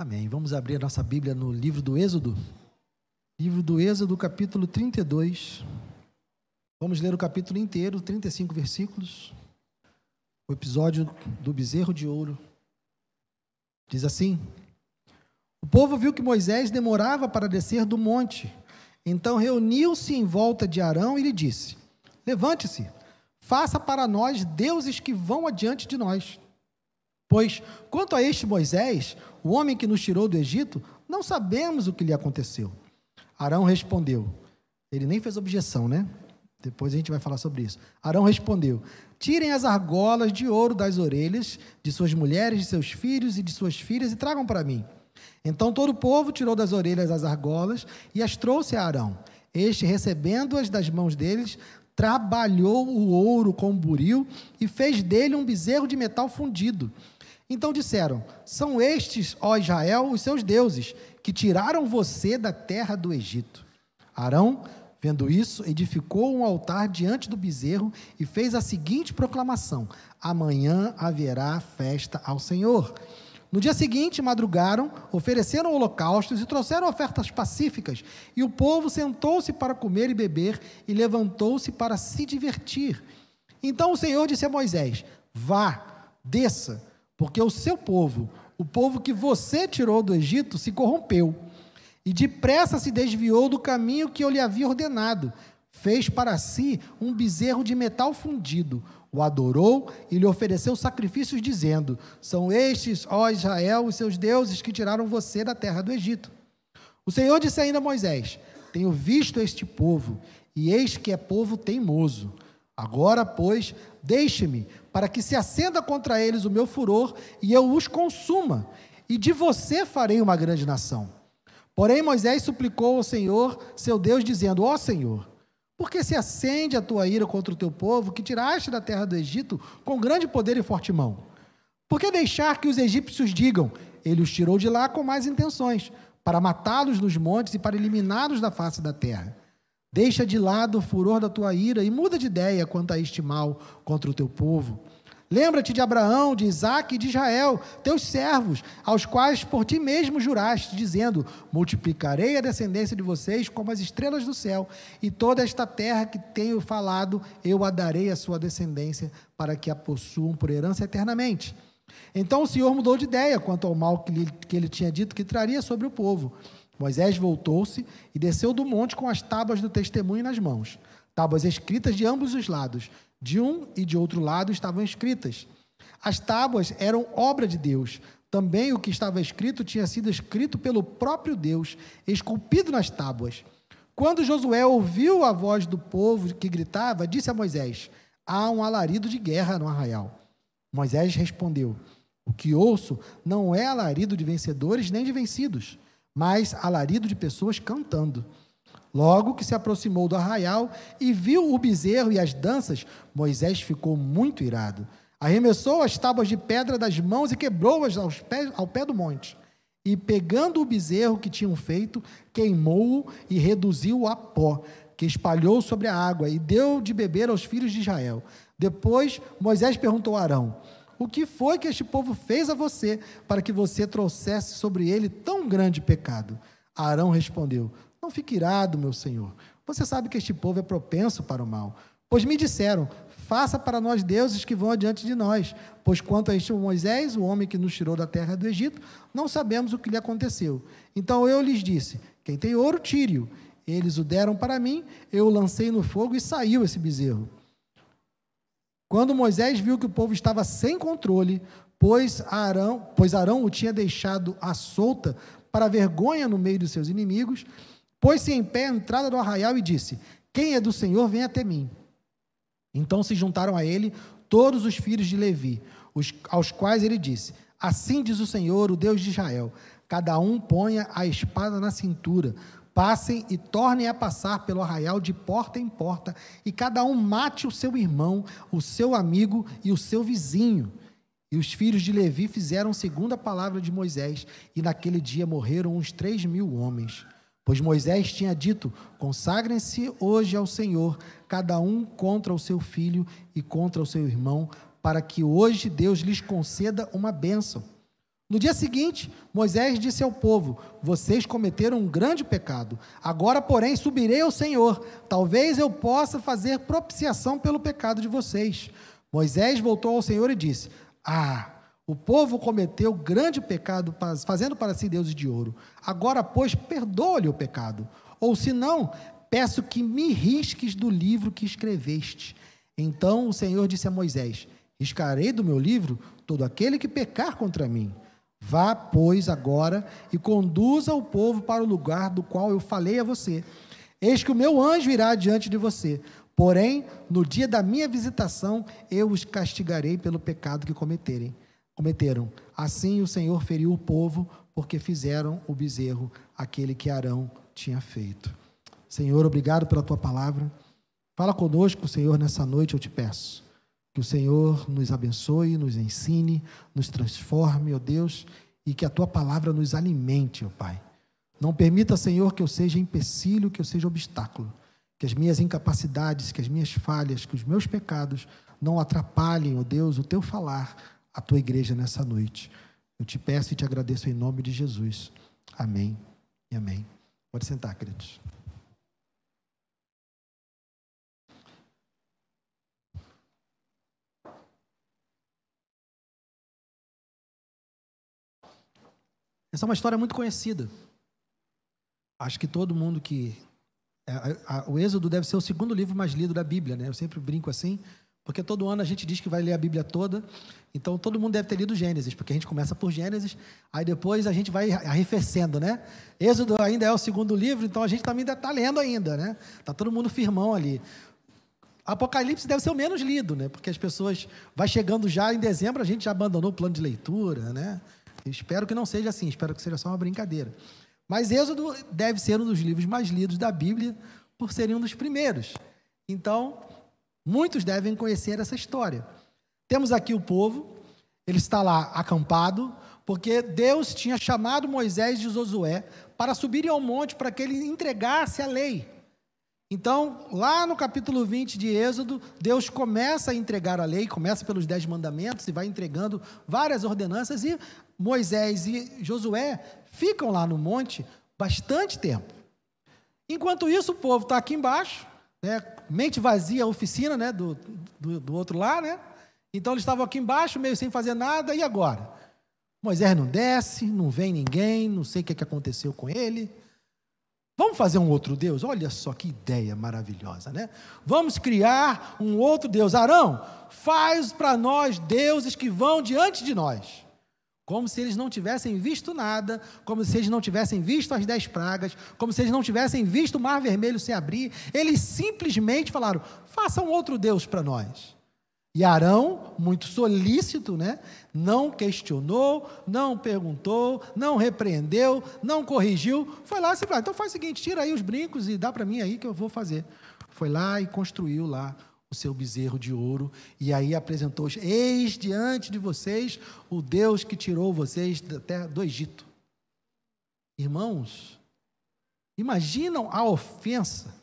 Amém. Vamos abrir a nossa Bíblia no livro do Êxodo. Livro do Êxodo, capítulo 32. Vamos ler o capítulo inteiro, 35 versículos. O episódio do bezerro de ouro. Diz assim: O povo viu que Moisés demorava para descer do monte. Então reuniu-se em volta de Arão e lhe disse: Levante-se, faça para nós deuses que vão adiante de nós. Pois, quanto a este Moisés, o homem que nos tirou do Egito, não sabemos o que lhe aconteceu. Arão respondeu. Ele nem fez objeção, né? Depois a gente vai falar sobre isso. Arão respondeu: Tirem as argolas de ouro das orelhas de suas mulheres, de seus filhos e de suas filhas e tragam para mim. Então todo o povo tirou das orelhas as argolas e as trouxe a Arão. Este, recebendo-as das mãos deles, trabalhou o ouro com buril e fez dele um bezerro de metal fundido. Então disseram: São estes, ó Israel, os seus deuses, que tiraram você da terra do Egito. Arão, vendo isso, edificou um altar diante do bezerro e fez a seguinte proclamação: Amanhã haverá festa ao Senhor. No dia seguinte, madrugaram, ofereceram holocaustos e trouxeram ofertas pacíficas. E o povo sentou-se para comer e beber e levantou-se para se divertir. Então o Senhor disse a Moisés: Vá, desça porque o seu povo, o povo que você tirou do Egito, se corrompeu e depressa se desviou do caminho que eu lhe havia ordenado. Fez para si um bezerro de metal fundido, o adorou e lhe ofereceu sacrifícios, dizendo: São estes, ó Israel, os seus deuses que tiraram você da terra do Egito. O Senhor disse ainda a Moisés: Tenho visto este povo, e eis que é povo teimoso. Agora, pois, deixe-me para que se acenda contra eles o meu furor e eu os consuma, e de você farei uma grande nação. Porém, Moisés suplicou ao Senhor, seu Deus, dizendo: Ó Senhor, por que se acende a tua ira contra o teu povo, que tiraste da terra do Egito com grande poder e forte mão? Por que deixar que os egípcios digam: Ele os tirou de lá com mais intenções, para matá-los nos montes e para eliminá-los da face da terra? Deixa de lado o furor da tua ira e muda de ideia quanto a este mal contra o teu povo. Lembra-te de Abraão, de Isaac e de Israel, teus servos, aos quais por ti mesmo juraste, dizendo: Multiplicarei a descendência de vocês como as estrelas do céu, e toda esta terra que tenho falado, eu a darei à sua descendência, para que a possuam por herança eternamente. Então o Senhor mudou de ideia quanto ao mal que, lhe, que ele tinha dito que traria sobre o povo. Moisés voltou-se e desceu do monte com as tábuas do testemunho nas mãos, tábuas escritas de ambos os lados, de um e de outro lado estavam escritas. As tábuas eram obra de Deus. Também o que estava escrito tinha sido escrito pelo próprio Deus, esculpido nas tábuas. Quando Josué ouviu a voz do povo que gritava, disse a Moisés: Há um alarido de guerra no arraial. Moisés respondeu: O que ouço não é alarido de vencedores nem de vencidos mas alarido de pessoas cantando. Logo que se aproximou do arraial e viu o bezerro e as danças, Moisés ficou muito irado. Arremessou as tábuas de pedra das mãos e quebrou-as ao pé do monte. E pegando o bezerro que tinham feito, queimou-o e reduziu-o a pó, que espalhou sobre a água e deu de beber aos filhos de Israel. Depois Moisés perguntou a Arão: o que foi que este povo fez a você para que você trouxesse sobre ele tão grande pecado? Arão respondeu: Não fique irado, meu senhor. Você sabe que este povo é propenso para o mal. Pois me disseram: Faça para nós deuses que vão adiante de nós. Pois quanto a este Moisés, o homem que nos tirou da terra do Egito, não sabemos o que lhe aconteceu. Então eu lhes disse: Quem tem ouro, tire-o. Eles o deram para mim, eu o lancei no fogo e saiu esse bezerro. Quando Moisés viu que o povo estava sem controle, pois Arão, pois Arão o tinha deixado à solta para vergonha no meio dos seus inimigos, pôs-se em pé à entrada do arraial e disse: Quem é do Senhor, vem até mim. Então se juntaram a ele todos os filhos de Levi, os, aos quais ele disse: Assim diz o Senhor, o Deus de Israel: Cada um ponha a espada na cintura, Passem e tornem a passar pelo arraial de porta em porta, e cada um mate o seu irmão, o seu amigo e o seu vizinho. E os filhos de Levi fizeram segundo a palavra de Moisés, e naquele dia morreram uns três mil homens. Pois Moisés tinha dito: consagrem-se hoje ao Senhor, cada um contra o seu filho e contra o seu irmão, para que hoje Deus lhes conceda uma bênção. No dia seguinte, Moisés disse ao povo: Vocês cometeram um grande pecado. Agora, porém, subirei ao Senhor. Talvez eu possa fazer propiciação pelo pecado de vocês. Moisés voltou ao Senhor e disse: Ah, o povo cometeu grande pecado, fazendo para si deuses de ouro. Agora, pois, perdoa-lhe o pecado. Ou se não, peço que me risques do livro que escreveste. Então o Senhor disse a Moisés: Riscarei do meu livro todo aquele que pecar contra mim. Vá, pois, agora e conduza o povo para o lugar do qual eu falei a você. Eis que o meu anjo irá diante de você. Porém, no dia da minha visitação, eu os castigarei pelo pecado que cometerem. Cometeram. Assim o Senhor feriu o povo, porque fizeram o bezerro, aquele que Arão tinha feito. Senhor, obrigado pela tua palavra. Fala conosco, Senhor, nessa noite, eu te peço. Que o Senhor nos abençoe, nos ensine, nos transforme, ó Deus, e que a tua palavra nos alimente, ó Pai. Não permita, Senhor, que eu seja empecilho, que eu seja obstáculo. Que as minhas incapacidades, que as minhas falhas, que os meus pecados não atrapalhem, ó Deus, o teu falar, a tua igreja nessa noite. Eu te peço e te agradeço em nome de Jesus. Amém e amém. Pode sentar, queridos. Essa é uma história muito conhecida. Acho que todo mundo que. É, a, a, o Êxodo deve ser o segundo livro mais lido da Bíblia, né? Eu sempre brinco assim, porque todo ano a gente diz que vai ler a Bíblia toda. Então todo mundo deve ter lido Gênesis, porque a gente começa por Gênesis, aí depois a gente vai arrefecendo, né? Êxodo ainda é o segundo livro, então a gente também ainda está lendo ainda, né? Tá todo mundo firmão ali. Apocalipse deve ser o menos lido, né? Porque as pessoas vai chegando já em dezembro, a gente já abandonou o plano de leitura, né? Espero que não seja assim, espero que seja só uma brincadeira. Mas Êxodo deve ser um dos livros mais lidos da Bíblia, por ser um dos primeiros. Então, muitos devem conhecer essa história. Temos aqui o povo, ele está lá acampado, porque Deus tinha chamado Moisés de Josué para subirem ao monte para que ele entregasse a lei. Então, lá no capítulo 20 de Êxodo, Deus começa a entregar a lei, começa pelos dez mandamentos e vai entregando várias ordenanças, e Moisés e Josué ficam lá no monte bastante tempo. Enquanto isso, o povo está aqui embaixo, né, mente vazia, oficina né, do, do, do outro lá, né? Então eles estavam aqui embaixo, meio sem fazer nada, e agora? Moisés não desce, não vem ninguém, não sei o que, que aconteceu com ele. Vamos fazer um outro Deus? Olha só que ideia maravilhosa, né? Vamos criar um outro Deus. Arão, faz para nós deuses que vão diante de nós. Como se eles não tivessem visto nada, como se eles não tivessem visto as dez pragas, como se eles não tivessem visto o mar vermelho se abrir. Eles simplesmente falaram: faça um outro Deus para nós. E Arão, muito solícito, né? não questionou, não perguntou, não repreendeu, não corrigiu, foi lá e disse, então faz o seguinte, tira aí os brincos e dá para mim aí que eu vou fazer. Foi lá e construiu lá o seu bezerro de ouro, e aí apresentou, eis diante de vocês o Deus que tirou vocês da terra do Egito. Irmãos, imaginam a ofensa.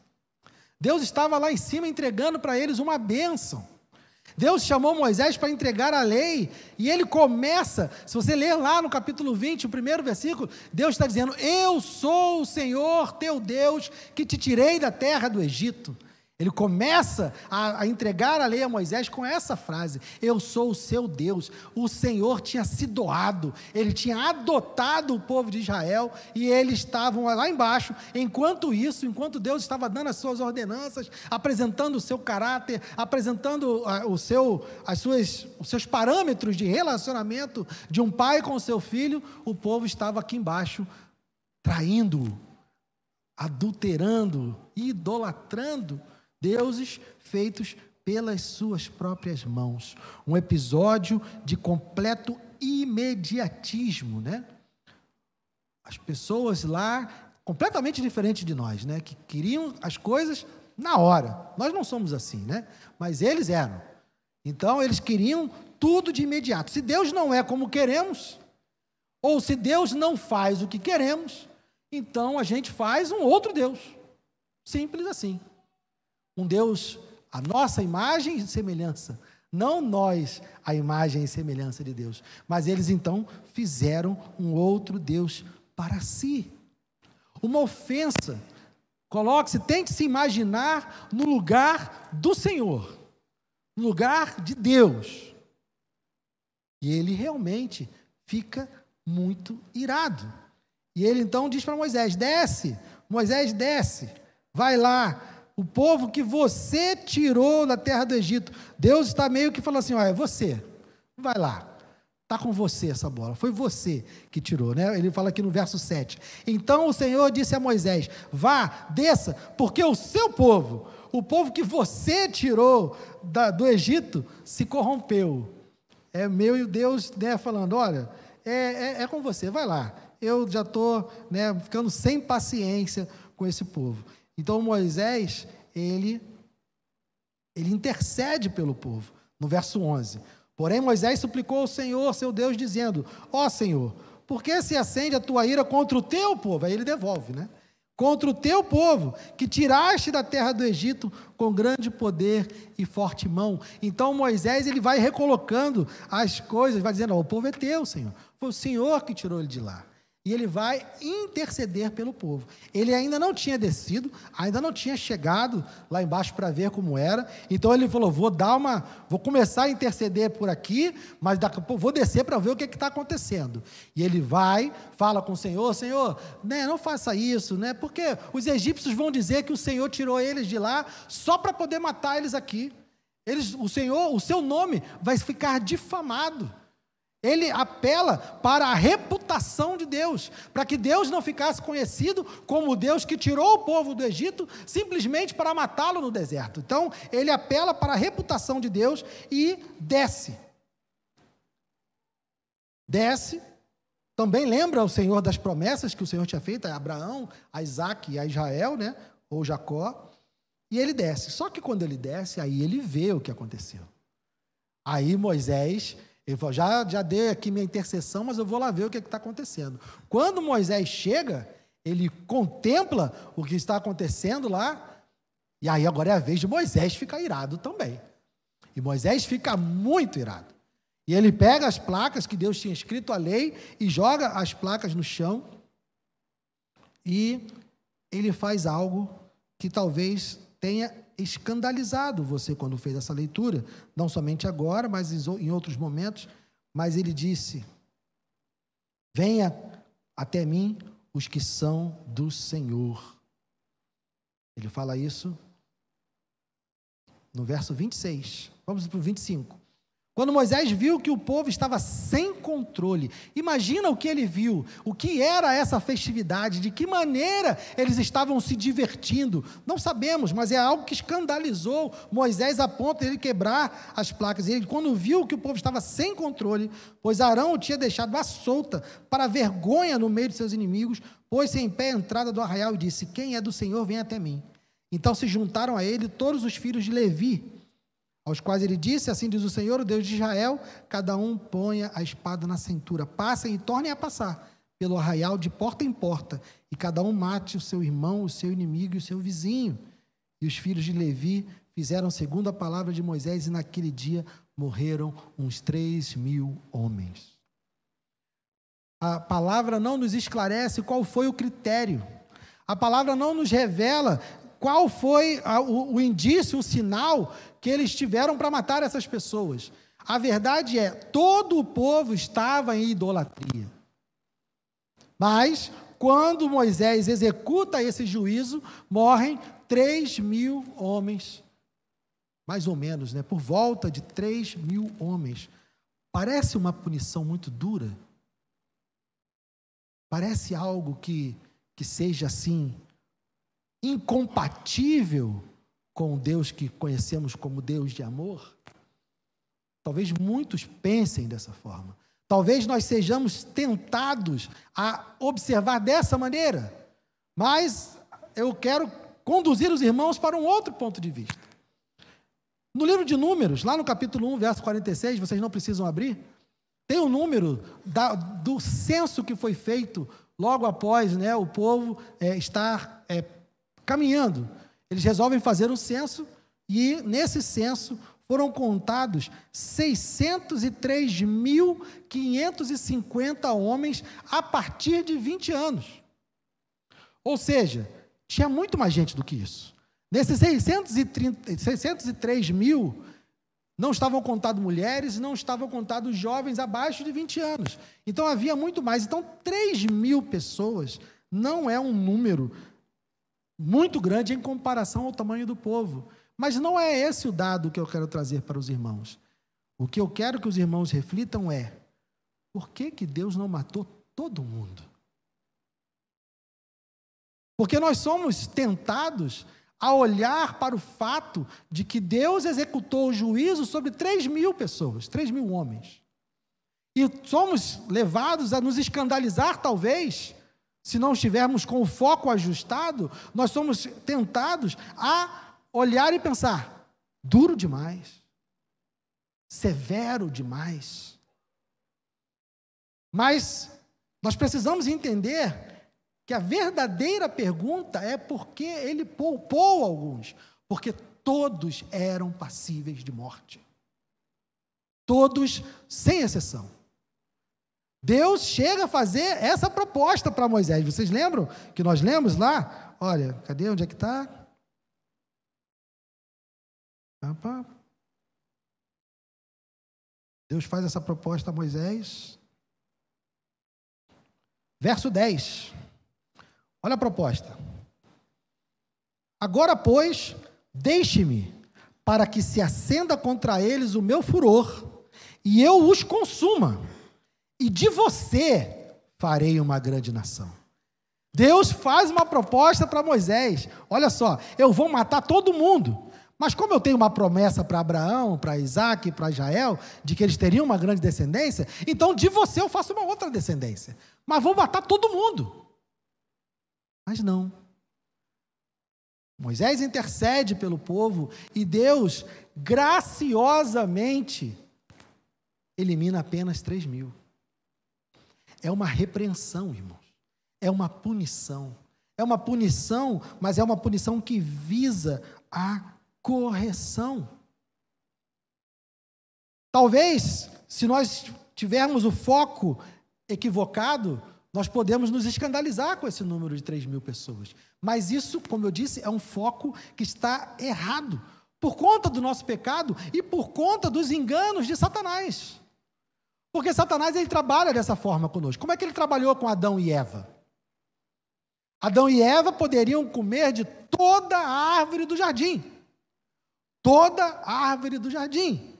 Deus estava lá em cima entregando para eles uma bênção. Deus chamou Moisés para entregar a lei, e ele começa, se você ler lá no capítulo 20, o primeiro versículo, Deus está dizendo: Eu sou o Senhor teu Deus que te tirei da terra do Egito. Ele começa a, a, entregar a lei a Moisés com essa frase: Eu sou o seu Deus. O Senhor tinha se doado, ele tinha adotado o povo de Israel e eles estavam lá embaixo. Enquanto isso, enquanto Deus estava dando as suas ordenanças, apresentando o seu caráter, apresentando o seu, as suas, os seus parâmetros de relacionamento de um pai com seu filho, o povo estava aqui embaixo traindo, adulterando, idolatrando deuses feitos pelas suas próprias mãos. Um episódio de completo imediatismo, né? As pessoas lá, completamente diferentes de nós, né? Que queriam as coisas na hora. Nós não somos assim, né? Mas eles eram. Então, eles queriam tudo de imediato. Se Deus não é como queremos, ou se Deus não faz o que queremos, então a gente faz um outro Deus. Simples assim. Um Deus, a nossa imagem e semelhança, não nós a imagem e semelhança de Deus. Mas eles então fizeram um outro Deus para si. Uma ofensa. Coloque-se, tente se imaginar no lugar do Senhor, no lugar de Deus. E ele realmente fica muito irado. E ele então diz para Moisés: desce, Moisés desce, vai lá, o povo que você tirou da terra do Egito. Deus está meio que falando assim: olha, é você, vai lá. Está com você essa bola, foi você que tirou, né? Ele fala aqui no verso 7. Então o Senhor disse a Moisés: Vá, desça, porque o seu povo, o povo que você tirou da, do Egito, se corrompeu. É meu Deus né, falando: Olha, é, é, é com você, vai lá. Eu já estou né, ficando sem paciência com esse povo. Então Moisés, ele, ele intercede pelo povo, no verso 11. Porém Moisés suplicou ao Senhor, seu Deus, dizendo: Ó oh, Senhor, por que se acende a tua ira contra o teu povo? Aí ele devolve, né? Contra o teu povo, que tiraste da terra do Egito com grande poder e forte mão. Então Moisés ele vai recolocando as coisas, vai dizendo: oh, o povo é teu, Senhor. Foi o Senhor que tirou ele de lá e ele vai interceder pelo povo. Ele ainda não tinha descido, ainda não tinha chegado lá embaixo para ver como era. Então ele falou: vou dar uma, vou começar a interceder por aqui, mas daqui vou descer para ver o que está acontecendo. E ele vai, fala com o Senhor: Senhor, né, não faça isso, né? Porque os egípcios vão dizer que o Senhor tirou eles de lá só para poder matar eles aqui. Eles, o Senhor, o seu nome vai ficar difamado. Ele apela para a reputação de Deus, para que Deus não ficasse conhecido como o Deus que tirou o povo do Egito simplesmente para matá-lo no deserto. Então, ele apela para a reputação de Deus e desce. Desce. Também lembra o Senhor das promessas que o Senhor tinha feito a Abraão, a Isaac e a Israel, né? ou Jacó. E ele desce. Só que quando ele desce, aí ele vê o que aconteceu. Aí Moisés ele falou: já, já dei aqui minha intercessão, mas eu vou lá ver o que é está acontecendo. Quando Moisés chega, ele contempla o que está acontecendo lá, e aí agora é a vez de Moisés ficar irado também. E Moisés fica muito irado. E ele pega as placas que Deus tinha escrito a lei e joga as placas no chão. E ele faz algo que talvez tenha escandalizado você quando fez essa leitura, não somente agora, mas em outros momentos. Mas ele disse: Venha até mim os que são do Senhor. Ele fala isso no verso 26. Vamos para o 25. Quando Moisés viu que o povo estava sem controle, imagina o que ele viu, o que era essa festividade, de que maneira eles estavam se divertindo. Não sabemos, mas é algo que escandalizou Moisés a ponto de ele quebrar as placas. Ele, quando viu que o povo estava sem controle, pois Arão o tinha deixado à solta para vergonha no meio de seus inimigos, pôs-se em pé à entrada do arraial e disse: Quem é do Senhor, vem até mim. Então se juntaram a ele todos os filhos de Levi aos quais ele disse: Assim diz o Senhor, o Deus de Israel: cada um ponha a espada na cintura, passem e tornem a passar pelo arraial de porta em porta, e cada um mate o seu irmão, o seu inimigo e o seu vizinho. E os filhos de Levi fizeram segundo a palavra de Moisés, e naquele dia morreram uns três mil homens. A palavra não nos esclarece qual foi o critério. A palavra não nos revela qual foi o indício, o sinal que eles tiveram para matar essas pessoas. A verdade é, todo o povo estava em idolatria. Mas, quando Moisés executa esse juízo, morrem 3 mil homens. Mais ou menos, né? Por volta de 3 mil homens. Parece uma punição muito dura. Parece algo que, que seja assim incompatível com o Deus que conhecemos como Deus de amor? Talvez muitos pensem dessa forma. Talvez nós sejamos tentados a observar dessa maneira. Mas eu quero conduzir os irmãos para um outro ponto de vista. No livro de Números, lá no capítulo 1, verso 46, vocês não precisam abrir, tem o um número da, do censo que foi feito logo após né, o povo é, estar é, caminhando. Eles resolvem fazer um censo e nesse censo foram contados 603.550 homens a partir de 20 anos. Ou seja, tinha muito mais gente do que isso. Nesses 630, 603 mil, não estavam contados mulheres, não estavam contados jovens abaixo de 20 anos. Então havia muito mais. Então, 3 mil pessoas não é um número muito grande em comparação ao tamanho do povo. Mas não é esse o dado que eu quero trazer para os irmãos. O que eu quero que os irmãos reflitam é: por que, que Deus não matou todo mundo? Porque nós somos tentados a olhar para o fato de que Deus executou o juízo sobre 3 mil pessoas, 3 mil homens. E somos levados a nos escandalizar, talvez, se não estivermos com o foco ajustado, nós somos tentados a olhar e pensar: duro demais, severo demais. Mas nós precisamos entender que a verdadeira pergunta é por que ele poupou alguns? Porque todos eram passíveis de morte. Todos, sem exceção. Deus chega a fazer essa proposta para Moisés. Vocês lembram que nós lemos lá? Olha, cadê? Onde é que está? Deus faz essa proposta a Moisés. Verso 10. Olha a proposta. Agora, pois, deixe-me, para que se acenda contra eles o meu furor, e eu os consuma, e de você farei uma grande nação. Deus faz uma proposta para Moisés: olha só, eu vou matar todo mundo, mas como eu tenho uma promessa para Abraão, para Isaac, para Israel, de que eles teriam uma grande descendência, então de você eu faço uma outra descendência, mas vou matar todo mundo. Mas não. Moisés intercede pelo povo e Deus graciosamente elimina apenas 3 mil. É uma repreensão, irmãos. É uma punição. É uma punição, mas é uma punição que visa a correção. Talvez, se nós tivermos o foco equivocado, nós podemos nos escandalizar com esse número de 3 mil pessoas. Mas isso, como eu disse, é um foco que está errado. Por conta do nosso pecado e por conta dos enganos de Satanás. Porque Satanás ele trabalha dessa forma conosco. Como é que ele trabalhou com Adão e Eva? Adão e Eva poderiam comer de toda a árvore do jardim. Toda a árvore do jardim.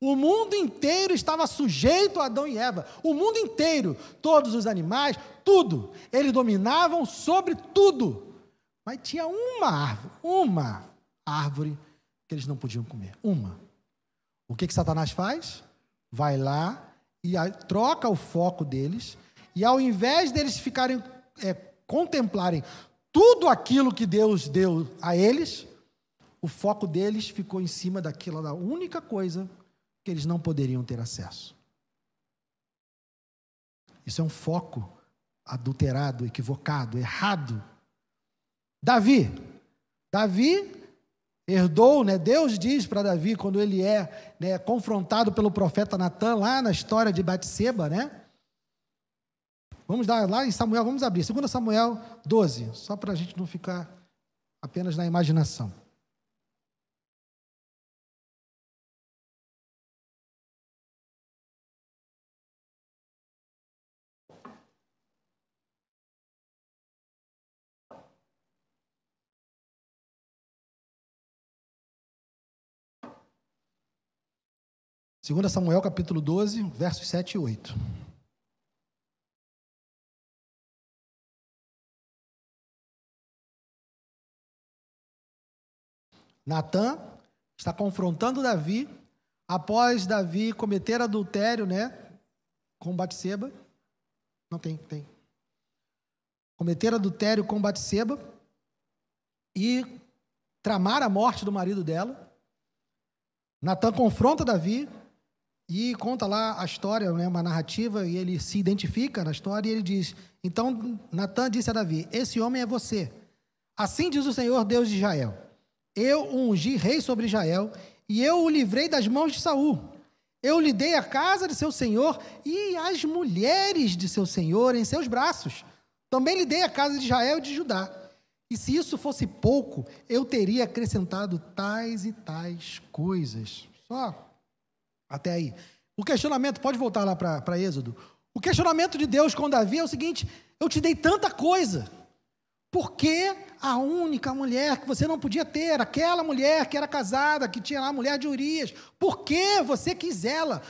O mundo inteiro estava sujeito a Adão e Eva. O mundo inteiro, todos os animais, tudo. Eles dominavam sobre tudo. Mas tinha uma árvore, uma árvore que eles não podiam comer. Uma. O que, que Satanás faz? Vai lá e troca o foco deles. E ao invés deles ficarem, é, contemplarem tudo aquilo que Deus deu a eles, o foco deles ficou em cima daquela da única coisa que eles não poderiam ter acesso. Isso é um foco adulterado, equivocado, errado. Davi. Davi herdou, né? Deus diz para Davi quando ele é né, confrontado pelo profeta Natan lá na história de Batseba, né? Vamos dar lá em Samuel, vamos abrir, 2 Samuel 12, só para a gente não ficar apenas na imaginação. 2 Samuel capítulo 12, versos 7 e 8. Natan está confrontando Davi após Davi cometer adultério, né, com Batseba. Não tem, tem. Cometer adultério com Batseba e tramar a morte do marido dela. Natan confronta Davi, e conta lá a história, né, uma narrativa, e ele se identifica na história e ele diz: Então Natan disse a Davi: Esse homem é você. Assim diz o Senhor Deus de Israel: Eu ungi rei sobre Israel, e eu o livrei das mãos de Saul. Eu lhe dei a casa de seu senhor e as mulheres de seu senhor em seus braços. Também lhe dei a casa de Israel e de Judá. E se isso fosse pouco, eu teria acrescentado tais e tais coisas. Só até aí. O questionamento, pode voltar lá para Êxodo. O questionamento de Deus com Davi é o seguinte: eu te dei tanta coisa, por que a única mulher que você não podia ter, aquela mulher que era casada, que tinha lá a mulher de Urias, por que você quis ela?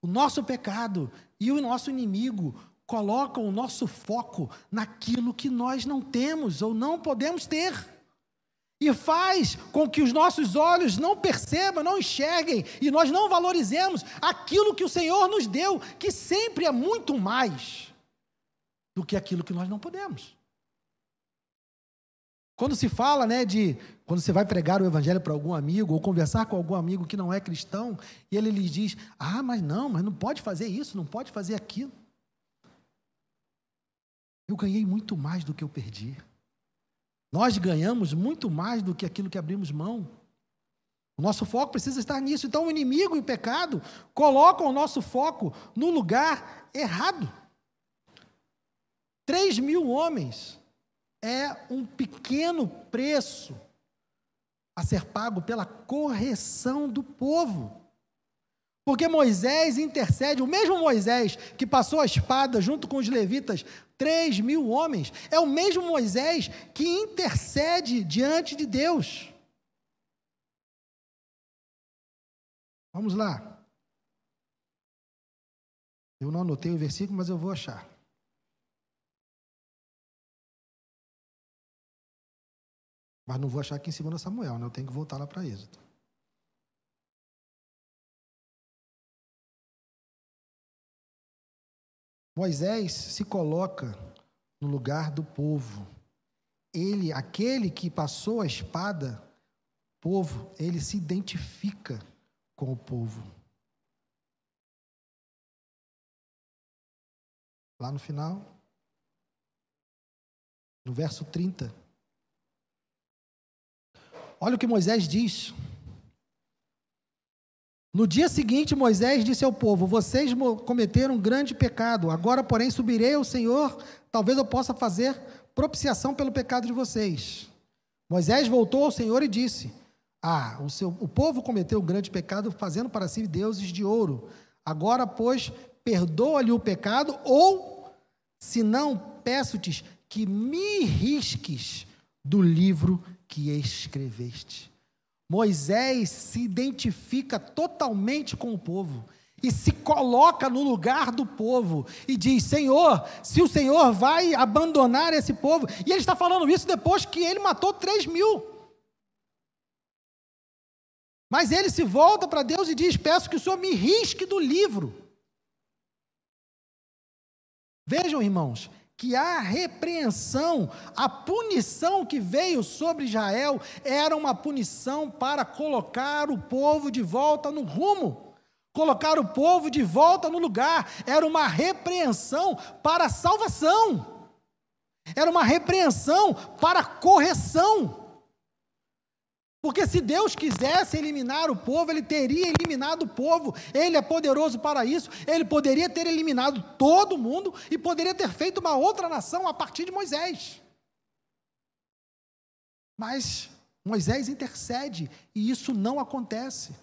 O nosso pecado e o nosso inimigo colocam o nosso foco naquilo que nós não temos ou não podemos ter. E faz com que os nossos olhos não percebam, não enxerguem e nós não valorizemos aquilo que o Senhor nos deu, que sempre é muito mais do que aquilo que nós não podemos. Quando se fala, né, de quando você vai pregar o evangelho para algum amigo ou conversar com algum amigo que não é cristão, e ele lhe diz: "Ah, mas não, mas não pode fazer isso, não pode fazer aquilo". Eu ganhei muito mais do que eu perdi. Nós ganhamos muito mais do que aquilo que abrimos mão. O nosso foco precisa estar nisso. Então, o inimigo e o pecado colocam o nosso foco no lugar errado. Três mil homens é um pequeno preço a ser pago pela correção do povo. Porque Moisés intercede, o mesmo Moisés que passou a espada junto com os levitas, três mil homens, é o mesmo Moisés que intercede diante de Deus. Vamos lá. Eu não anotei o versículo, mas eu vou achar. Mas não vou achar aqui em cima da Samuel, né? Eu tenho que voltar lá para Êxodo. Moisés se coloca no lugar do povo. Ele, aquele que passou a espada, povo, ele se identifica com o povo. Lá no final, no verso 30. Olha o que Moisés diz. No dia seguinte, Moisés disse ao povo: Vocês cometeram um grande pecado. Agora, porém, subirei ao Senhor. Talvez eu possa fazer propiciação pelo pecado de vocês. Moisés voltou ao Senhor e disse: Ah, o, seu, o povo cometeu um grande pecado, fazendo para si deuses de ouro. Agora, pois, perdoa-lhe o pecado, ou, se não, peço-te que me risques do livro que escreveste. Moisés se identifica totalmente com o povo e se coloca no lugar do povo e diz: Senhor, se o Senhor vai abandonar esse povo, e ele está falando isso depois que ele matou 3 mil. Mas ele se volta para Deus e diz: Peço que o Senhor me risque do livro. Vejam, irmãos, que a repreensão, a punição que veio sobre Israel, era uma punição para colocar o povo de volta no rumo, colocar o povo de volta no lugar, era uma repreensão para a salvação, era uma repreensão para a correção. Porque se Deus quisesse eliminar o povo, ele teria eliminado o povo. Ele é poderoso para isso. Ele poderia ter eliminado todo mundo e poderia ter feito uma outra nação a partir de Moisés. Mas Moisés intercede e isso não acontece.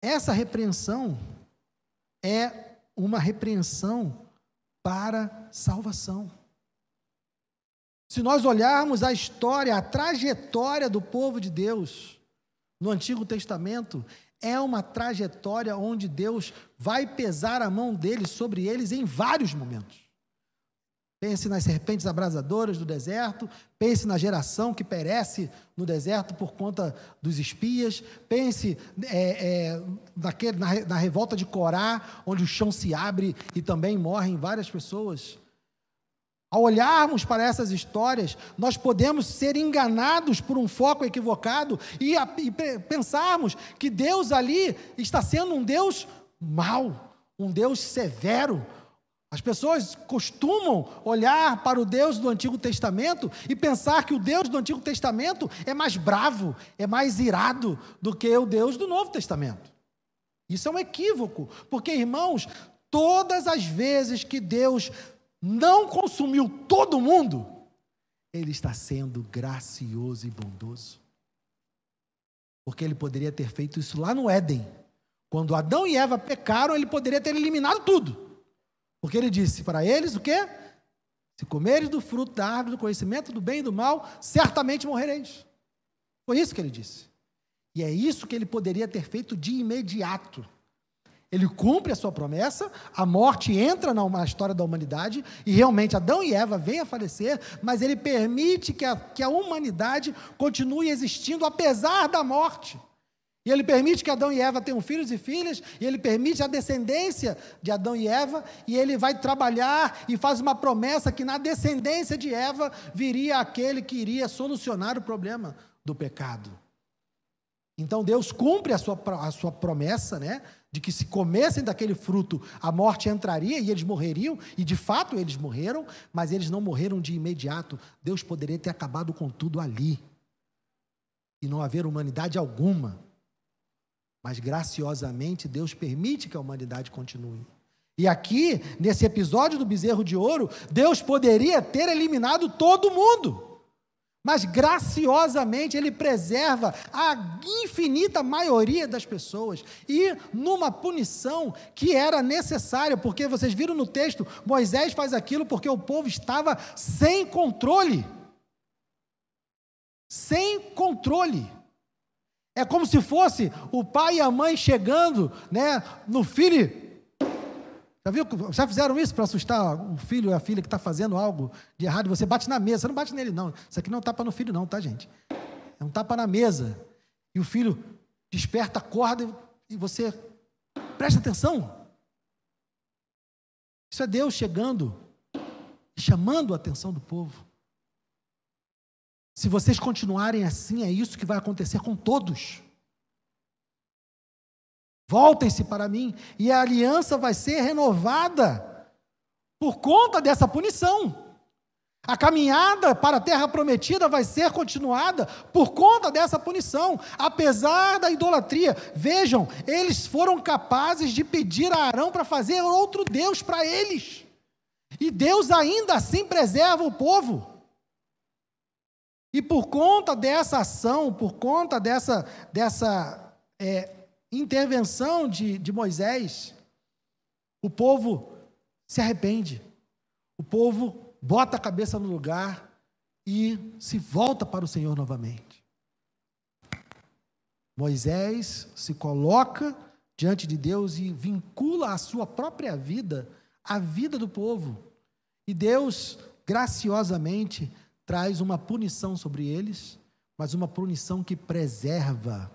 Essa repreensão é uma repreensão para salvação. Se nós olharmos a história, a trajetória do povo de Deus no Antigo Testamento, é uma trajetória onde Deus vai pesar a mão dele sobre eles em vários momentos. Pense nas serpentes abrasadoras do deserto, pense na geração que perece no deserto por conta dos espias, pense é, é, naquele, na, na revolta de Corá, onde o chão se abre e também morrem várias pessoas. Ao olharmos para essas histórias, nós podemos ser enganados por um foco equivocado e, a, e pensarmos que Deus ali está sendo um Deus mau, um Deus severo, As pessoas costumam olhar para o Deus do Antigo Testamento e pensar que o Deus do Antigo Testamento é mais bravo, é mais irado do que o Deus do Novo Testamento. Isso é um equívoco, porque, irmãos, todas as vezes que Deus não consumiu todo mundo, Ele está sendo gracioso e bondoso. Porque Ele poderia ter feito isso lá no Éden. Quando Adão e Eva pecaram, Ele poderia ter eliminado tudo. Porque ele disse para eles o quê? Se comeres do fruto da árvore do conhecimento do bem e do mal, certamente morrereis. Foi isso que ele disse. E é isso que ele poderia ter feito de imediato. Ele cumpre a sua promessa, a morte entra na história da humanidade, e realmente Adão e Eva vêm a falecer, mas ele permite que a, que a humanidade continue existindo apesar da morte. E ele permite que Adão e Eva tenham filhos e filhas, e ele permite a descendência de Adão e Eva, e ele vai trabalhar e faz uma promessa que na descendência de Eva viria aquele que iria solucionar o problema do pecado. Então Deus cumpre a sua, a sua promessa, né? De que se comessem daquele fruto, a morte entraria e eles morreriam, e de fato eles morreram, mas eles não morreram de imediato. Deus poderia ter acabado com tudo ali, e não haver humanidade alguma. Mas graciosamente Deus permite que a humanidade continue. E aqui, nesse episódio do bezerro de ouro, Deus poderia ter eliminado todo mundo. Mas graciosamente ele preserva a infinita maioria das pessoas e numa punição que era necessária, porque vocês viram no texto, Moisés faz aquilo porque o povo estava sem controle. Sem controle. É como se fosse o pai e a mãe chegando né, no filho. Já, viu, já fizeram isso para assustar o filho ou a filha que está fazendo algo de errado você bate na mesa? Você não bate nele, não. Isso aqui não é um tapa no filho, não, tá, gente? É um tapa na mesa. E o filho desperta, acorda e você presta atenção. Isso é Deus chegando, chamando a atenção do povo. Se vocês continuarem assim, é isso que vai acontecer com todos. Voltem-se para mim, e a aliança vai ser renovada por conta dessa punição. A caminhada para a terra prometida vai ser continuada por conta dessa punição, apesar da idolatria. Vejam, eles foram capazes de pedir a Arão para fazer outro Deus para eles. E Deus ainda assim preserva o povo. E por conta dessa ação, por conta dessa, dessa é, intervenção de, de Moisés, o povo se arrepende, o povo bota a cabeça no lugar e se volta para o Senhor novamente. Moisés se coloca diante de Deus e vincula a sua própria vida à vida do povo. E Deus, graciosamente, traz uma punição sobre eles, mas uma punição que preserva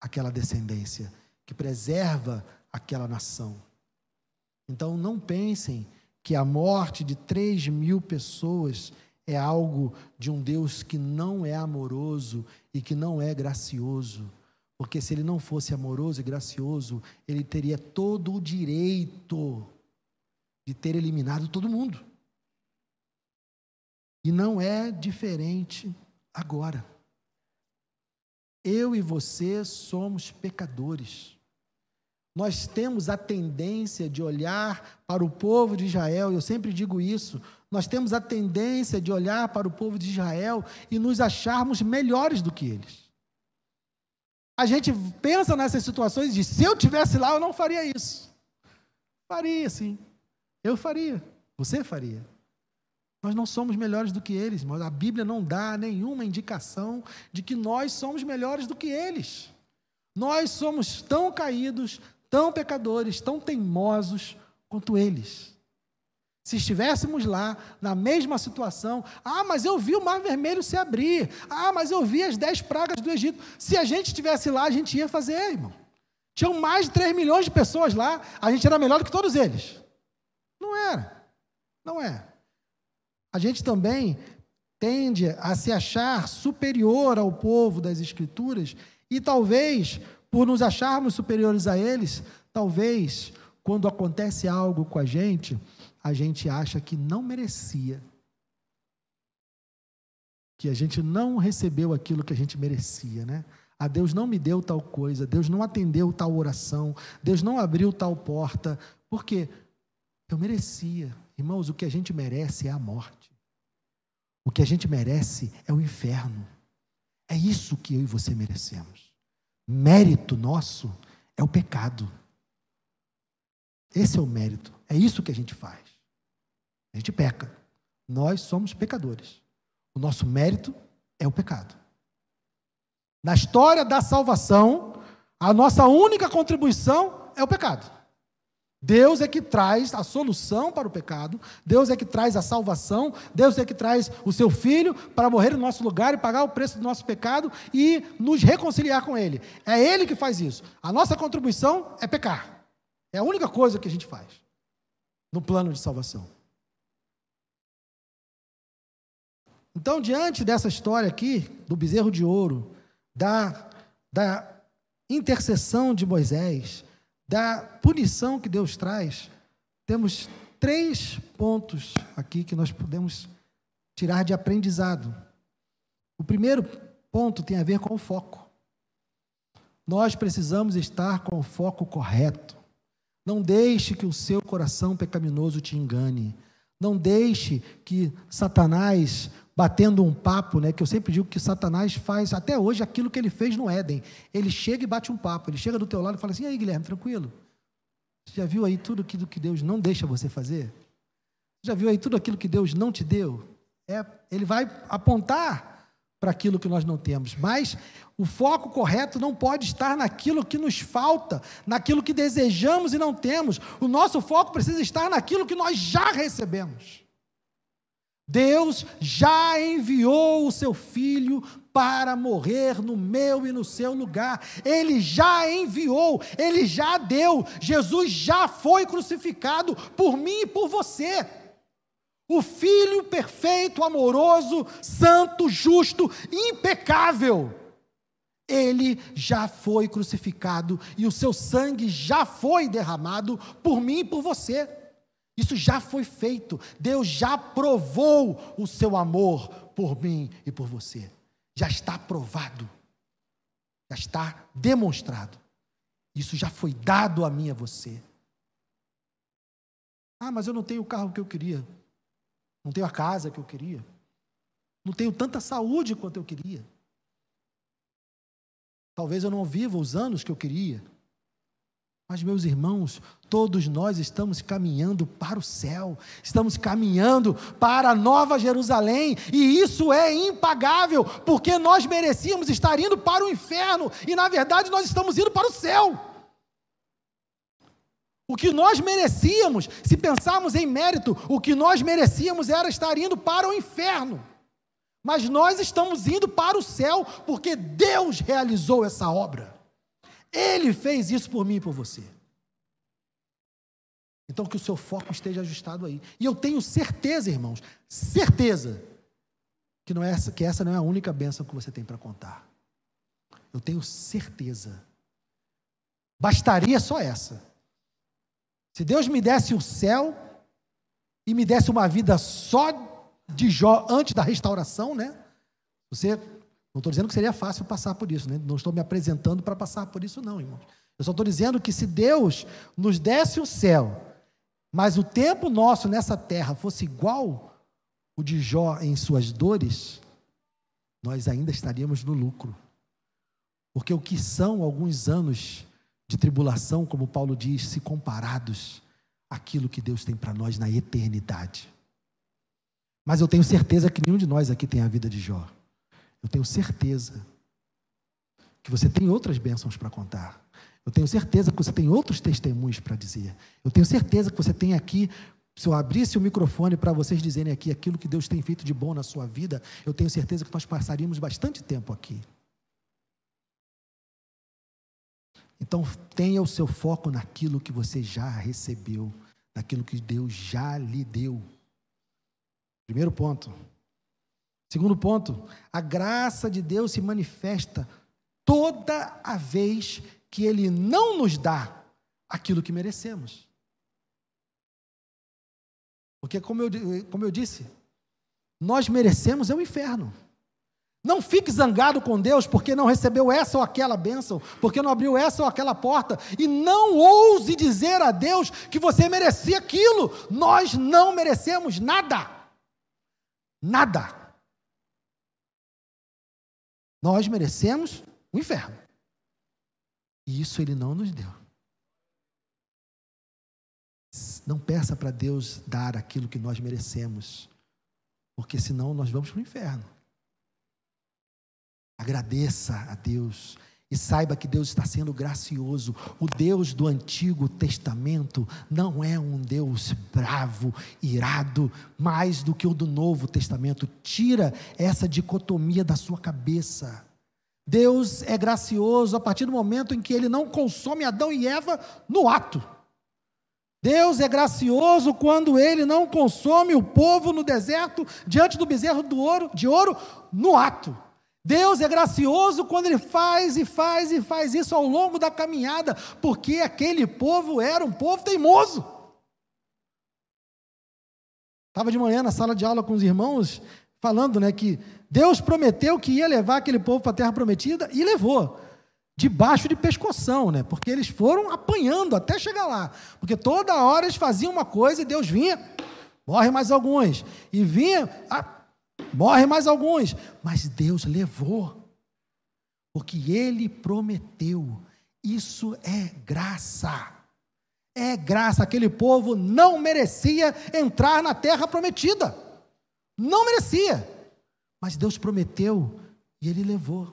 aquela descendência, que preserva aquela nação. Então não pensem que a morte de 3 mil pessoas é algo de um Deus que não é amoroso e que não é gracioso. Porque se ele não fosse amoroso e gracioso, ele teria todo o direito de ter eliminado todo mundo. E não é diferente agora. Eu e você somos pecadores. Nós temos a tendência de olhar para o povo de Israel, eu sempre digo isso. Nós temos a tendência de olhar para o povo de Israel e nos acharmos melhores do que eles. A gente pensa nessas situações e diz: se eu tivesse lá, eu não faria isso. Faria, sim. Eu faria. Você faria. Nós não somos melhores do que eles, mas a Bíblia não dá nenhuma indicação de que nós somos melhores do que eles. Nós somos tão caídos, tão pecadores, tão teimosos quanto eles. Se estivéssemos lá, na mesma situação, ah, mas eu vi o mar vermelho se abrir, ah, mas eu vi as dez pragas do Egito. Se a gente estivesse lá, a gente ia fazer, irmão. Tinham mais de 3 milhões de pessoas lá, a gente era melhor do que todos eles. Não era. Não é a gente também tende a se achar superior ao povo das Escrituras e talvez, por nos acharmos superiores a eles, talvez quando acontece algo com a gente, a gente acha que não merecia. Que a gente não recebeu aquilo que a gente merecia, né? Ah, Deus não me deu tal coisa, Deus não atendeu tal oração, Deus não abriu tal porta, porque eu merecia. Irmãos, o que a gente merece é a morte. O que a gente merece é o inferno. É isso que eu e você merecemos. Mérito nosso é o pecado. Esse é o mérito. É isso que a gente faz. A gente peca. Nós somos pecadores. O nosso mérito é o pecado. Na história da salvação, a nossa única contribuição é o pecado. Deus é que traz a solução para o pecado, Deus é que traz a salvação, Deus é que traz o seu filho para morrer no nosso lugar e pagar o preço do nosso pecado e nos reconciliar com Ele. É Ele que faz isso. A nossa contribuição é pecar. É a única coisa que a gente faz no plano de salvação. Então, diante dessa história aqui, do bezerro de ouro, da, da intercessão de Moisés, da punição que Deus traz, temos três pontos aqui que nós podemos tirar de aprendizado. O primeiro ponto tem a ver com o foco. Nós precisamos estar com o foco correto. Não deixe que o seu coração pecaminoso te engane. Não deixe que Satanás batendo um papo, né? Que eu sempre digo que Satanás faz até hoje aquilo que ele fez no Éden. Ele chega e bate um papo. Ele chega do teu lado e fala assim: "E aí, Guilherme, tranquilo? Você já viu aí tudo aquilo que Deus não deixa você fazer? Já viu aí tudo aquilo que Deus não te deu? É, ele vai apontar para aquilo que nós não temos, mas o foco correto não pode estar naquilo que nos falta, naquilo que desejamos e não temos. O nosso foco precisa estar naquilo que nós já recebemos. Deus já enviou o seu filho para morrer no meu e no seu lugar. Ele já enviou, ele já deu. Jesus já foi crucificado por mim e por você. O filho perfeito, amoroso, santo, justo, impecável. Ele já foi crucificado e o seu sangue já foi derramado por mim e por você. Isso já foi feito. Deus já provou o seu amor por mim e por você. Já está provado. Já está demonstrado. Isso já foi dado a mim e a você. Ah, mas eu não tenho o carro que eu queria. Não tenho a casa que eu queria. Não tenho tanta saúde quanto eu queria. Talvez eu não viva os anos que eu queria. Mas, meus irmãos, todos nós estamos caminhando para o céu, estamos caminhando para a Nova Jerusalém, e isso é impagável, porque nós merecíamos estar indo para o inferno, e na verdade nós estamos indo para o céu. O que nós merecíamos, se pensarmos em mérito, o que nós merecíamos era estar indo para o inferno. Mas nós estamos indo para o céu, porque Deus realizou essa obra. Ele fez isso por mim e por você. Então que o seu foco esteja ajustado aí. E eu tenho certeza, irmãos, certeza que não é essa, que essa não é a única bênção que você tem para contar. Eu tenho certeza. Bastaria só essa. Se Deus me desse o céu e me desse uma vida só de Jó antes da restauração, né? Você não estou dizendo que seria fácil passar por isso, né? não estou me apresentando para passar por isso, não, irmãos. Eu só estou dizendo que se Deus nos desse o céu, mas o tempo nosso nessa terra fosse igual o de Jó em suas dores, nós ainda estaríamos no lucro. Porque o que são alguns anos de tribulação, como Paulo diz, se comparados àquilo que Deus tem para nós na eternidade. Mas eu tenho certeza que nenhum de nós aqui tem a vida de Jó. Eu tenho certeza que você tem outras bênçãos para contar. Eu tenho certeza que você tem outros testemunhos para dizer. Eu tenho certeza que você tem aqui, se eu abrisse o microfone para vocês dizerem aqui aquilo que Deus tem feito de bom na sua vida, eu tenho certeza que nós passaríamos bastante tempo aqui. Então, tenha o seu foco naquilo que você já recebeu, naquilo que Deus já lhe deu. Primeiro ponto. Segundo ponto, a graça de Deus se manifesta toda a vez que Ele não nos dá aquilo que merecemos. Porque, como eu, como eu disse, nós merecemos é o inferno. Não fique zangado com Deus porque não recebeu essa ou aquela bênção, porque não abriu essa ou aquela porta, e não ouse dizer a Deus que você merecia aquilo. Nós não merecemos nada. Nada. Nós merecemos o inferno. E isso ele não nos deu. Não peça para Deus dar aquilo que nós merecemos, porque senão nós vamos para o inferno. Agradeça a Deus e saiba que Deus está sendo gracioso. O Deus do Antigo Testamento não é um Deus bravo, irado, mais do que o do Novo Testamento. Tira essa dicotomia da sua cabeça. Deus é gracioso a partir do momento em que ele não consome Adão e Eva no ato. Deus é gracioso quando ele não consome o povo no deserto diante do bezerro do ouro, de ouro no ato. Deus é gracioso quando ele faz e faz e faz isso ao longo da caminhada, porque aquele povo era um povo teimoso. Estava de manhã na sala de aula com os irmãos, falando né, que Deus prometeu que ia levar aquele povo para a terra prometida e levou debaixo de pescoção, né? Porque eles foram apanhando até chegar lá. Porque toda hora eles faziam uma coisa e Deus vinha, morre mais alguns. E vinha, morre mais alguns. Mas Deus levou. Porque ele prometeu. Isso é graça. É graça. Aquele povo não merecia entrar na terra prometida. Não merecia. Mas Deus prometeu e ele levou.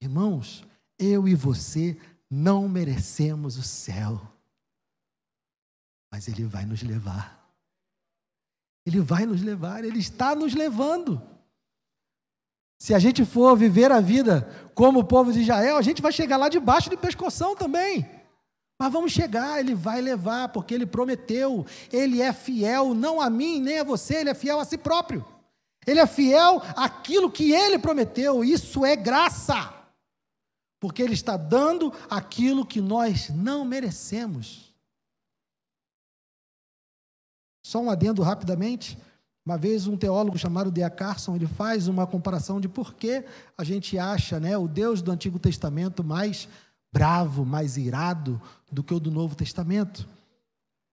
Irmãos, eu e você não merecemos o céu, mas Ele vai nos levar. Ele vai nos levar, Ele está nos levando. Se a gente for viver a vida como o povo de Israel, a gente vai chegar lá debaixo de pescoção também. Mas vamos chegar, Ele vai levar, porque Ele prometeu. Ele é fiel, não a mim nem a você, Ele é fiel a si próprio. Ele é fiel àquilo que Ele prometeu. Isso é graça porque Ele está dando aquilo que nós não merecemos. Só um adendo rapidamente. Uma vez um teólogo chamado D.A. Carson, ele faz uma comparação de por que a gente acha né, o Deus do Antigo Testamento mais bravo, mais irado do que o do Novo Testamento.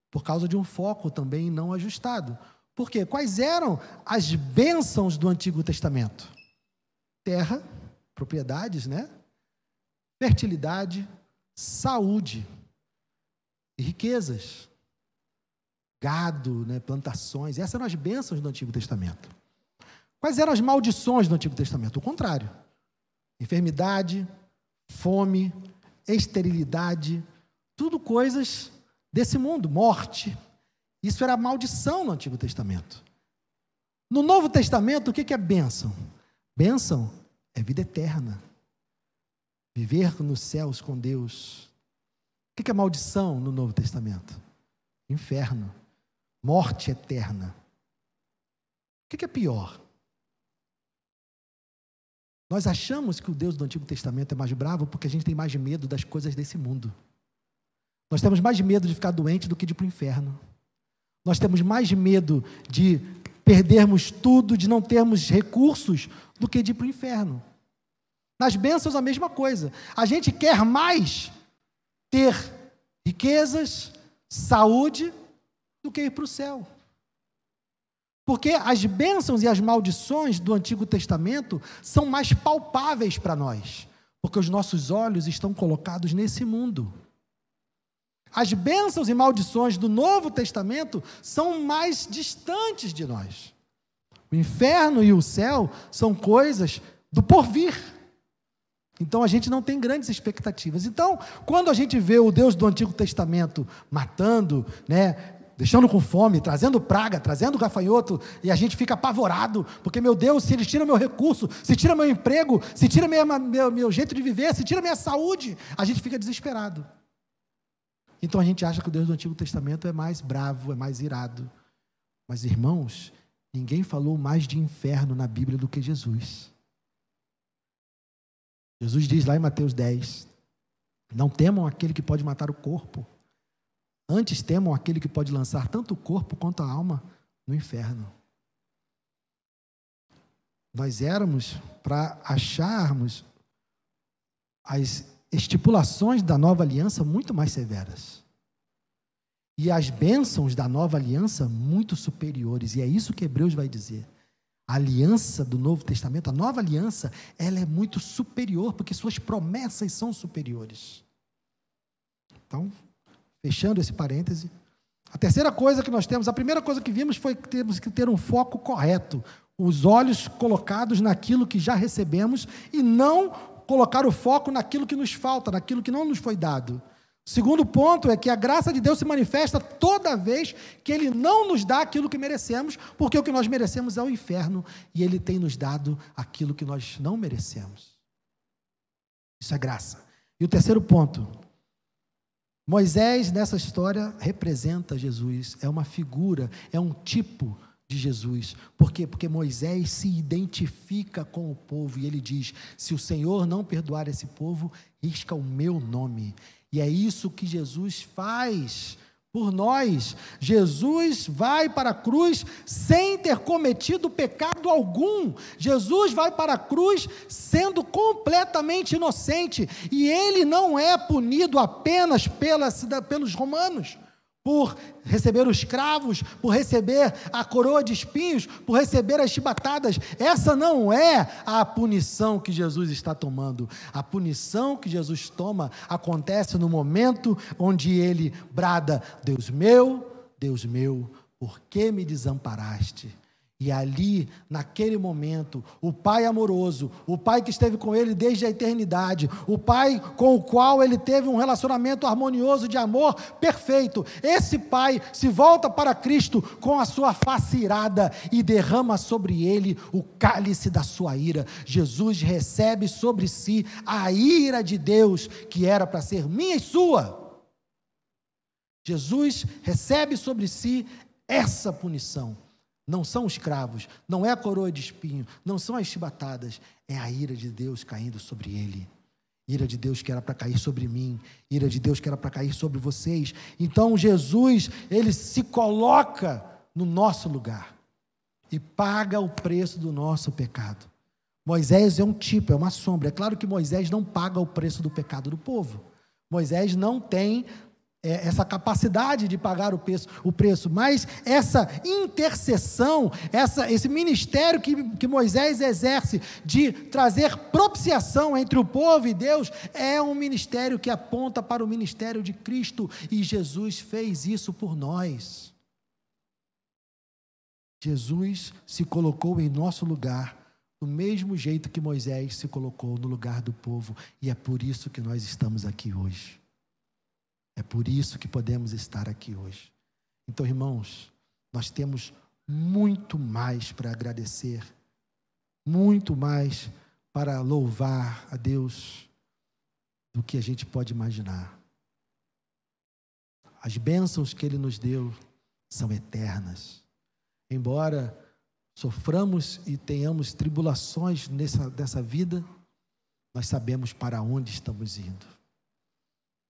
Por causa de um foco também não ajustado. Por quê? Quais eram as bênçãos do Antigo Testamento? Terra, propriedades, né? fertilidade, saúde e riquezas, gado, né, plantações. Essas eram as bênçãos do Antigo Testamento. Quais eram as maldições do Antigo Testamento? O contrário: enfermidade, fome, esterilidade, tudo coisas desse mundo, morte. Isso era maldição no Antigo Testamento. No Novo Testamento, o que é bênção? Bênção é vida eterna. Viver nos céus com Deus. O que é maldição no Novo Testamento? Inferno. Morte eterna. O que é pior? Nós achamos que o Deus do Antigo Testamento é mais bravo porque a gente tem mais medo das coisas desse mundo. Nós temos mais medo de ficar doente do que de ir para o inferno. Nós temos mais medo de perdermos tudo, de não termos recursos, do que de ir para o inferno. Nas bênçãos, a mesma coisa. A gente quer mais ter riquezas, saúde, do que ir para o céu. Porque as bênçãos e as maldições do Antigo Testamento são mais palpáveis para nós, porque os nossos olhos estão colocados nesse mundo. As bênçãos e maldições do Novo Testamento são mais distantes de nós. O inferno e o céu são coisas do porvir. Então a gente não tem grandes expectativas. Então, quando a gente vê o Deus do Antigo Testamento matando, né, deixando com fome, trazendo praga, trazendo gafanhoto, e a gente fica apavorado, porque, meu Deus, se eles tiram meu recurso, se tira meu emprego, se tira minha, meu, meu jeito de viver, se tira minha saúde, a gente fica desesperado. Então a gente acha que o Deus do Antigo Testamento é mais bravo, é mais irado. Mas, irmãos, ninguém falou mais de inferno na Bíblia do que Jesus. Jesus diz lá em Mateus 10: Não temam aquele que pode matar o corpo, Antes temam aquele que pode lançar tanto o corpo quanto a alma no inferno. Nós éramos para acharmos as estipulações da nova aliança muito mais severas. E as bênçãos da nova aliança muito superiores. E é isso que Hebreus vai dizer. A aliança do Novo Testamento, a nova aliança, ela é muito superior, porque suas promessas são superiores. Então, fechando esse parêntese, a terceira coisa que nós temos, a primeira coisa que vimos foi que temos que ter um foco correto, os olhos colocados naquilo que já recebemos e não colocar o foco naquilo que nos falta, naquilo que não nos foi dado. O segundo ponto é que a graça de Deus se manifesta toda vez que Ele não nos dá aquilo que merecemos, porque o que nós merecemos é o inferno e Ele tem nos dado aquilo que nós não merecemos. Isso é graça. E o terceiro ponto, Moisés, nessa história, representa Jesus, é uma figura, é um tipo de Jesus. Por quê? Porque Moisés se identifica com o povo e ele diz: se o Senhor não perdoar esse povo, risca o meu nome. E é isso que Jesus faz por nós. Jesus vai para a cruz sem ter cometido pecado algum. Jesus vai para a cruz sendo completamente inocente. E ele não é punido apenas pela, pelos romanos por receber os cravos, por receber a coroa de espinhos, por receber as chibatadas. Essa não é a punição que Jesus está tomando. A punição que Jesus toma acontece no momento onde ele brada: Deus meu, Deus meu, por que me desamparaste? E ali, naquele momento, o Pai amoroso, o Pai que esteve com ele desde a eternidade, o Pai com o qual ele teve um relacionamento harmonioso de amor perfeito, esse Pai se volta para Cristo com a sua face irada e derrama sobre ele o cálice da sua ira. Jesus recebe sobre si a ira de Deus, que era para ser minha e sua. Jesus recebe sobre si essa punição não são os cravos, não é a coroa de espinho, não são as chibatadas, é a ira de Deus caindo sobre ele. Ira de Deus que era para cair sobre mim, ira de Deus que era para cair sobre vocês. Então Jesus, ele se coloca no nosso lugar e paga o preço do nosso pecado. Moisés é um tipo, é uma sombra. É claro que Moisés não paga o preço do pecado do povo. Moisés não tem é, essa capacidade de pagar o preço, o preço, mas essa intercessão, essa, esse ministério que, que Moisés exerce de trazer propiciação entre o povo e Deus, é um ministério que aponta para o ministério de Cristo, e Jesus fez isso por nós. Jesus se colocou em nosso lugar, do mesmo jeito que Moisés se colocou no lugar do povo, e é por isso que nós estamos aqui hoje. É por isso que podemos estar aqui hoje. Então, irmãos, nós temos muito mais para agradecer, muito mais para louvar a Deus do que a gente pode imaginar. As bênçãos que Ele nos deu são eternas. Embora soframos e tenhamos tribulações nessa, nessa vida, nós sabemos para onde estamos indo.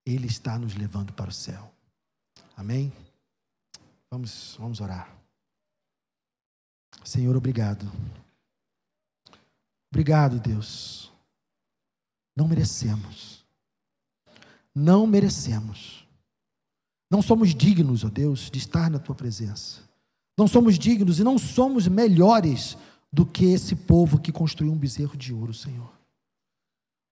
Ele está nos levando para o céu. Amém? Vamos, vamos orar. Senhor, obrigado. Obrigado, Deus. Não merecemos. Não merecemos. Não somos dignos, ó Deus, de estar na tua presença. Não somos dignos e não somos melhores do que esse povo que construiu um bezerro de ouro, Senhor.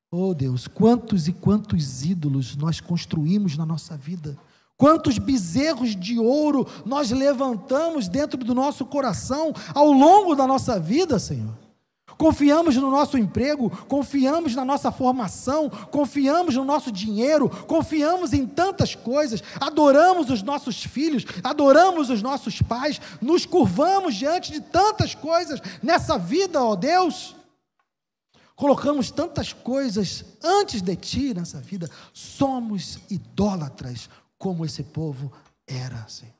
Oh Deus, quantos e quantos ídolos nós construímos na nossa vida. Quantos bezerros de ouro nós levantamos dentro do nosso coração ao longo da nossa vida, Senhor. Confiamos no nosso emprego, confiamos na nossa formação, confiamos no nosso dinheiro, confiamos em tantas coisas, adoramos os nossos filhos, adoramos os nossos pais, nos curvamos diante de tantas coisas nessa vida, ó Deus colocamos tantas coisas antes de ti nessa vida, somos idólatras como esse povo era. Senhor.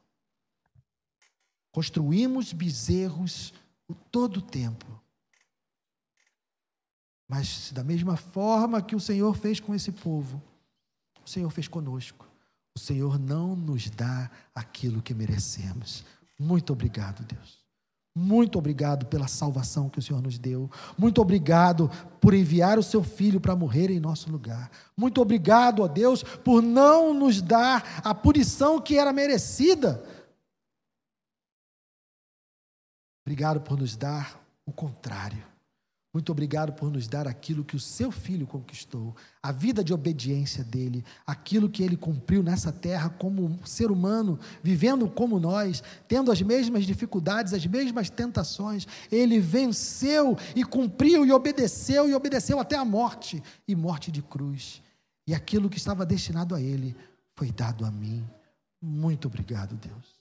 Construímos bezerros o todo o tempo. Mas da mesma forma que o Senhor fez com esse povo, o Senhor fez conosco. o Senhor não nos dá aquilo que merecemos. Muito obrigado, Deus. Muito obrigado pela salvação que o Senhor nos deu. Muito obrigado por enviar o seu filho para morrer em nosso lugar. Muito obrigado, ó Deus, por não nos dar a punição que era merecida. Obrigado por nos dar o contrário. Muito obrigado por nos dar aquilo que o seu filho conquistou, a vida de obediência dele, aquilo que ele cumpriu nessa terra como ser humano, vivendo como nós, tendo as mesmas dificuldades, as mesmas tentações. Ele venceu e cumpriu e obedeceu e obedeceu até a morte e morte de cruz. E aquilo que estava destinado a ele foi dado a mim. Muito obrigado, Deus.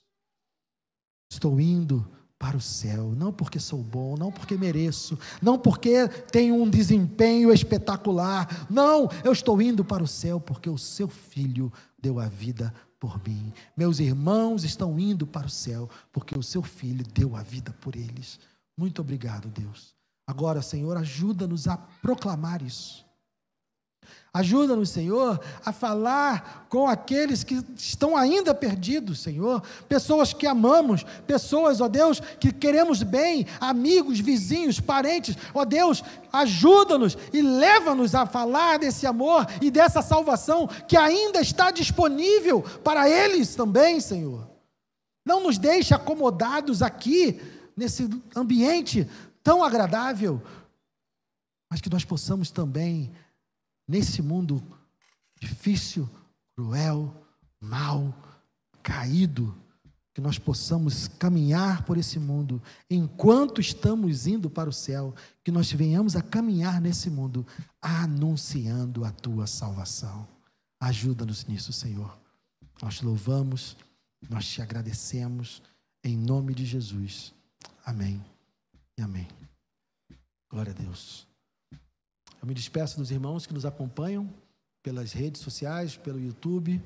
Estou indo para o céu, não porque sou bom, não porque mereço, não porque tenho um desempenho espetacular, não, eu estou indo para o céu porque o seu filho deu a vida por mim. Meus irmãos estão indo para o céu porque o seu filho deu a vida por eles. Muito obrigado, Deus. Agora, Senhor, ajuda-nos a proclamar isso. Ajuda-nos, Senhor, a falar com aqueles que estão ainda perdidos, Senhor. Pessoas que amamos, pessoas, ó Deus, que queremos bem, amigos, vizinhos, parentes. Ó Deus, ajuda-nos e leva-nos a falar desse amor e dessa salvação que ainda está disponível para eles também, Senhor. Não nos deixe acomodados aqui, nesse ambiente tão agradável, mas que nós possamos também nesse mundo difícil, cruel, mal, caído, que nós possamos caminhar por esse mundo enquanto estamos indo para o céu, que nós venhamos a caminhar nesse mundo anunciando a tua salvação. Ajuda-nos nisso, Senhor. Nós te louvamos, nós te agradecemos em nome de Jesus. Amém. E amém. Glória a Deus. Eu me despeço dos irmãos que nos acompanham pelas redes sociais, pelo YouTube.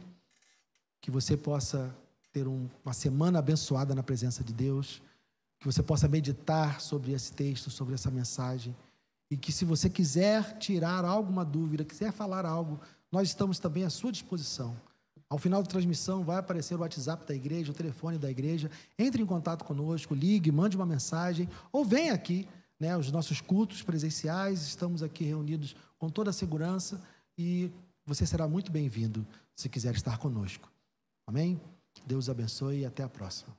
Que você possa ter um, uma semana abençoada na presença de Deus. Que você possa meditar sobre esse texto, sobre essa mensagem. E que se você quiser tirar alguma dúvida, quiser falar algo, nós estamos também à sua disposição. Ao final da transmissão vai aparecer o WhatsApp da igreja, o telefone da igreja. Entre em contato conosco, ligue, mande uma mensagem ou venha aqui né, os nossos cultos presenciais, estamos aqui reunidos com toda a segurança e você será muito bem-vindo se quiser estar conosco. Amém? Deus abençoe e até a próxima.